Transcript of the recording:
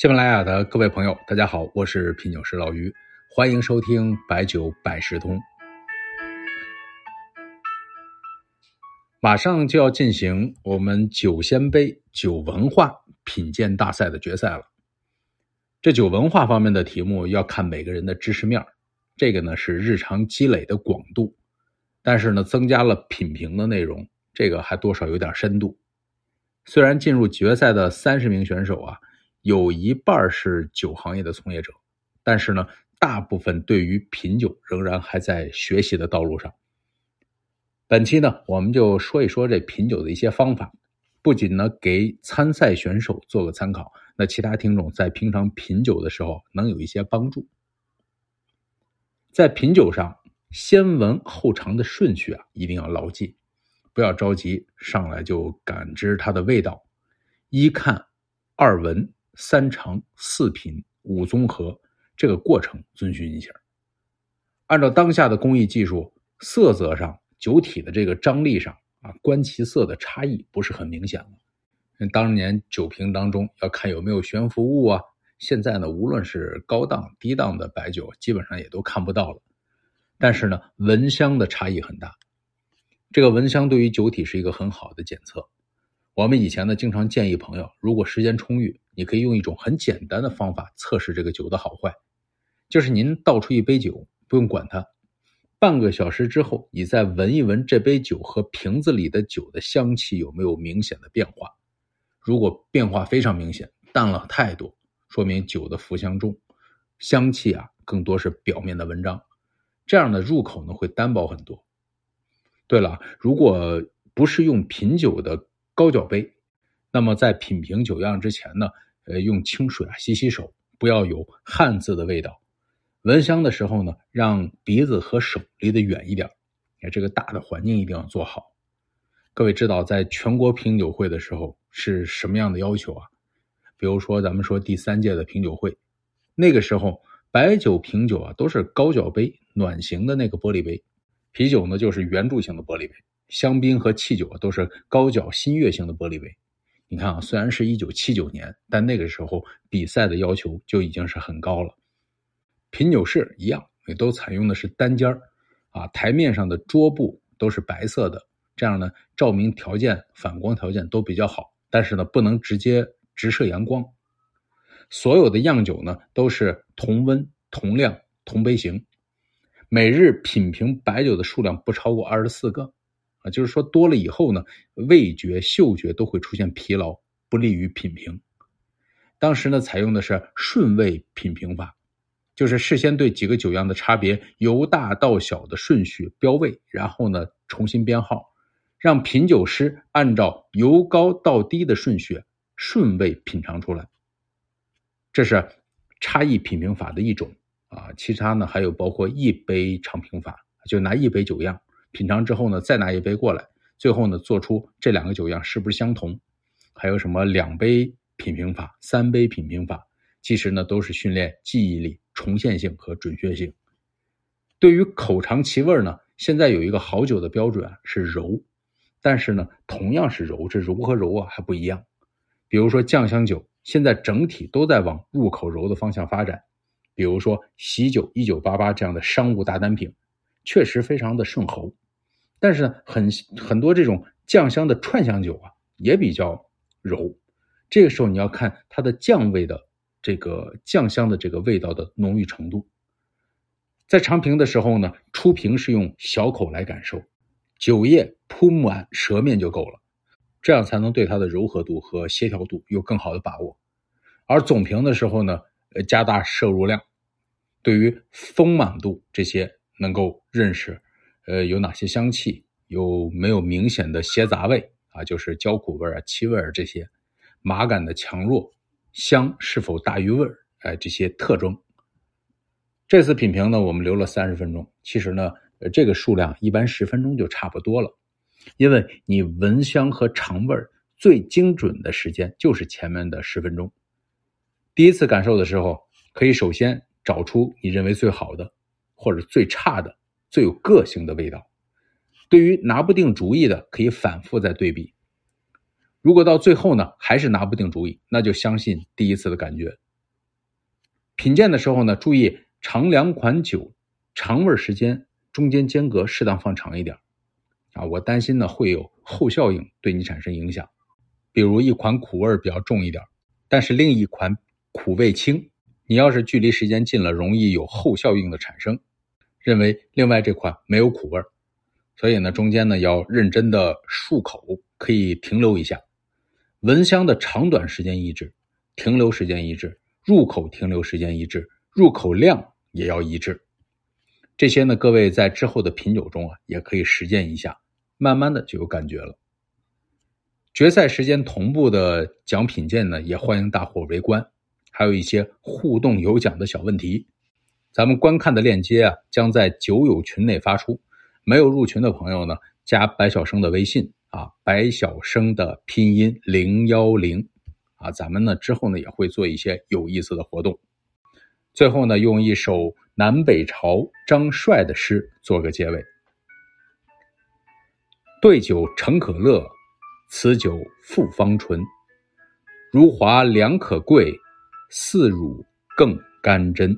喜马拉雅的各位朋友，大家好，我是品酒师老于，欢迎收听白酒百事通。马上就要进行我们酒仙杯酒文化品鉴大赛的决赛了。这酒文化方面的题目要看每个人的知识面这个呢是日常积累的广度，但是呢增加了品评的内容，这个还多少有点深度。虽然进入决赛的三十名选手啊，有一半是酒行业的从业者，但是呢，大部分对于品酒仍然还在学习的道路上。本期呢，我们就说一说这品酒的一些方法，不仅呢给参赛选手做个参考，那其他听众在平常品酒的时候能有一些帮助。在品酒上，先闻后尝的顺序啊，一定要牢记，不要着急上来就感知它的味道。一看，二闻，三尝，四品，五综合，这个过程遵循一下。按照当下的工艺技术，色泽上。酒体的这个张力上啊，观其色的差异不是很明显了。当年酒瓶当中要看有没有悬浮物啊，现在呢，无论是高档低档的白酒，基本上也都看不到了。但是呢，闻香的差异很大。这个闻香对于酒体是一个很好的检测。我们以前呢，经常建议朋友，如果时间充裕，你可以用一种很简单的方法测试这个酒的好坏，就是您倒出一杯酒，不用管它。半个小时之后，你再闻一闻这杯酒和瓶子里的酒的香气有没有明显的变化？如果变化非常明显，淡了太多，说明酒的浮香重，香气啊更多是表面的文章，这样的入口呢会单薄很多。对了，如果不是用品酒的高脚杯，那么在品评酒样之前呢，呃，用清水啊洗洗手，不要有汗渍的味道。闻香的时候呢，让鼻子和手离得远一点。这个大的环境一定要做好。各位知道，在全国品酒会的时候是什么样的要求啊？比如说，咱们说第三届的品酒会，那个时候白酒品酒啊都是高脚杯、暖型的那个玻璃杯，啤酒呢就是圆柱形的玻璃杯，香槟和汽酒啊都是高脚新月形的玻璃杯。你看啊，虽然是一九七九年，但那个时候比赛的要求就已经是很高了。品酒室一样，也都采用的是单间，啊，台面上的桌布都是白色的，这样呢，照明条件、反光条件都比较好。但是呢，不能直接直射阳光。所有的样酒呢，都是同温、同量、同杯型。每日品评白酒的数量不超过二十四个，啊，就是说多了以后呢，味觉、嗅觉都会出现疲劳，不利于品评。当时呢，采用的是顺位品评法。就是事先对几个酒样的差别由大到小的顺序标位，然后呢重新编号，让品酒师按照由高到低的顺序顺位品尝出来。这是差异品评法的一种啊，其他呢还有包括一杯尝评法，就拿一杯酒样品尝之后呢，再拿一杯过来，最后呢做出这两个酒样是不是相同。还有什么两杯品评法、三杯品评法，其实呢都是训练记忆力。重现性和准确性。对于口尝其味呢，现在有一个好酒的标准啊，是柔。但是呢，同样是柔，这柔和柔啊还不一样。比如说酱香酒，现在整体都在往入口柔的方向发展。比如说喜酒一九八八这样的商务大单品，确实非常的顺喉。但是呢，很很多这种酱香的串香酒啊，也比较柔。这个时候你要看它的酱味的。这个酱香的这个味道的浓郁程度，在尝评的时候呢，出瓶是用小口来感受，酒液铺满舌面就够了，这样才能对它的柔和度和协调度有更好的把握。而总评的时候呢，呃，加大摄入量，对于丰满度这些能够认识，呃，有哪些香气，有没有明显的邪杂味啊，就是焦苦味啊、气味这些，麻感的强弱。香是否大于味儿？哎，这些特征。这次品评呢，我们留了三十分钟。其实呢，呃，这个数量一般十分钟就差不多了，因为你闻香和尝味最精准的时间就是前面的十分钟。第一次感受的时候，可以首先找出你认为最好的，或者最差的、最有个性的味道。对于拿不定主意的，可以反复再对比。如果到最后呢，还是拿不定主意，那就相信第一次的感觉，品鉴的时候呢，注意尝两款酒尝味时间中间间隔适当放长一点啊，我担心呢会有后效应对你产生影响。比如一款苦味比较重一点，但是另一款苦味轻，你要是距离时间近了，容易有后效应的产生，认为另外这款没有苦味儿所以呢，中间呢要认真的漱口，可以停留一下。闻香的长短时间一致，停留时间一致，入口停留时间一致，入口量也要一致。这些呢，各位在之后的品酒中啊，也可以实践一下，慢慢的就有感觉了。决赛时间同步的奖品鉴呢，也欢迎大伙围观，还有一些互动有奖的小问题。咱们观看的链接啊，将在酒友群内发出，没有入群的朋友呢，加白晓生的微信。啊，白晓生的拼音零幺零，啊，咱们呢之后呢也会做一些有意思的活动。最后呢，用一首南北朝张帅的诗做个结尾：对酒诚可乐，此酒复方醇。如华良可贵，似汝更甘真。